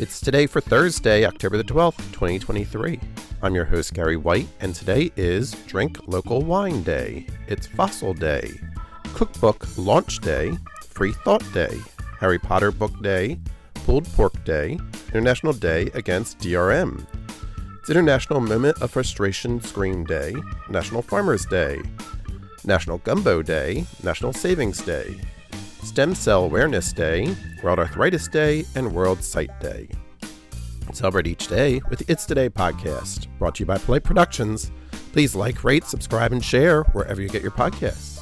It's today for Thursday, October the 12th, 2023. I'm your host, Gary White, and today is Drink Local Wine Day. It's Fossil Day, Cookbook Launch Day, Free Thought Day, Harry Potter Book Day, Pulled Pork Day, International Day Against DRM. It's International Moment of Frustration Scream Day, National Farmers Day, National Gumbo Day, National Savings Day, Stem Cell Awareness Day, World Arthritis Day, and World Sight Day. Celebrate each day with the It's Today podcast, brought to you by Polite Productions. Please like, rate, subscribe, and share wherever you get your podcasts.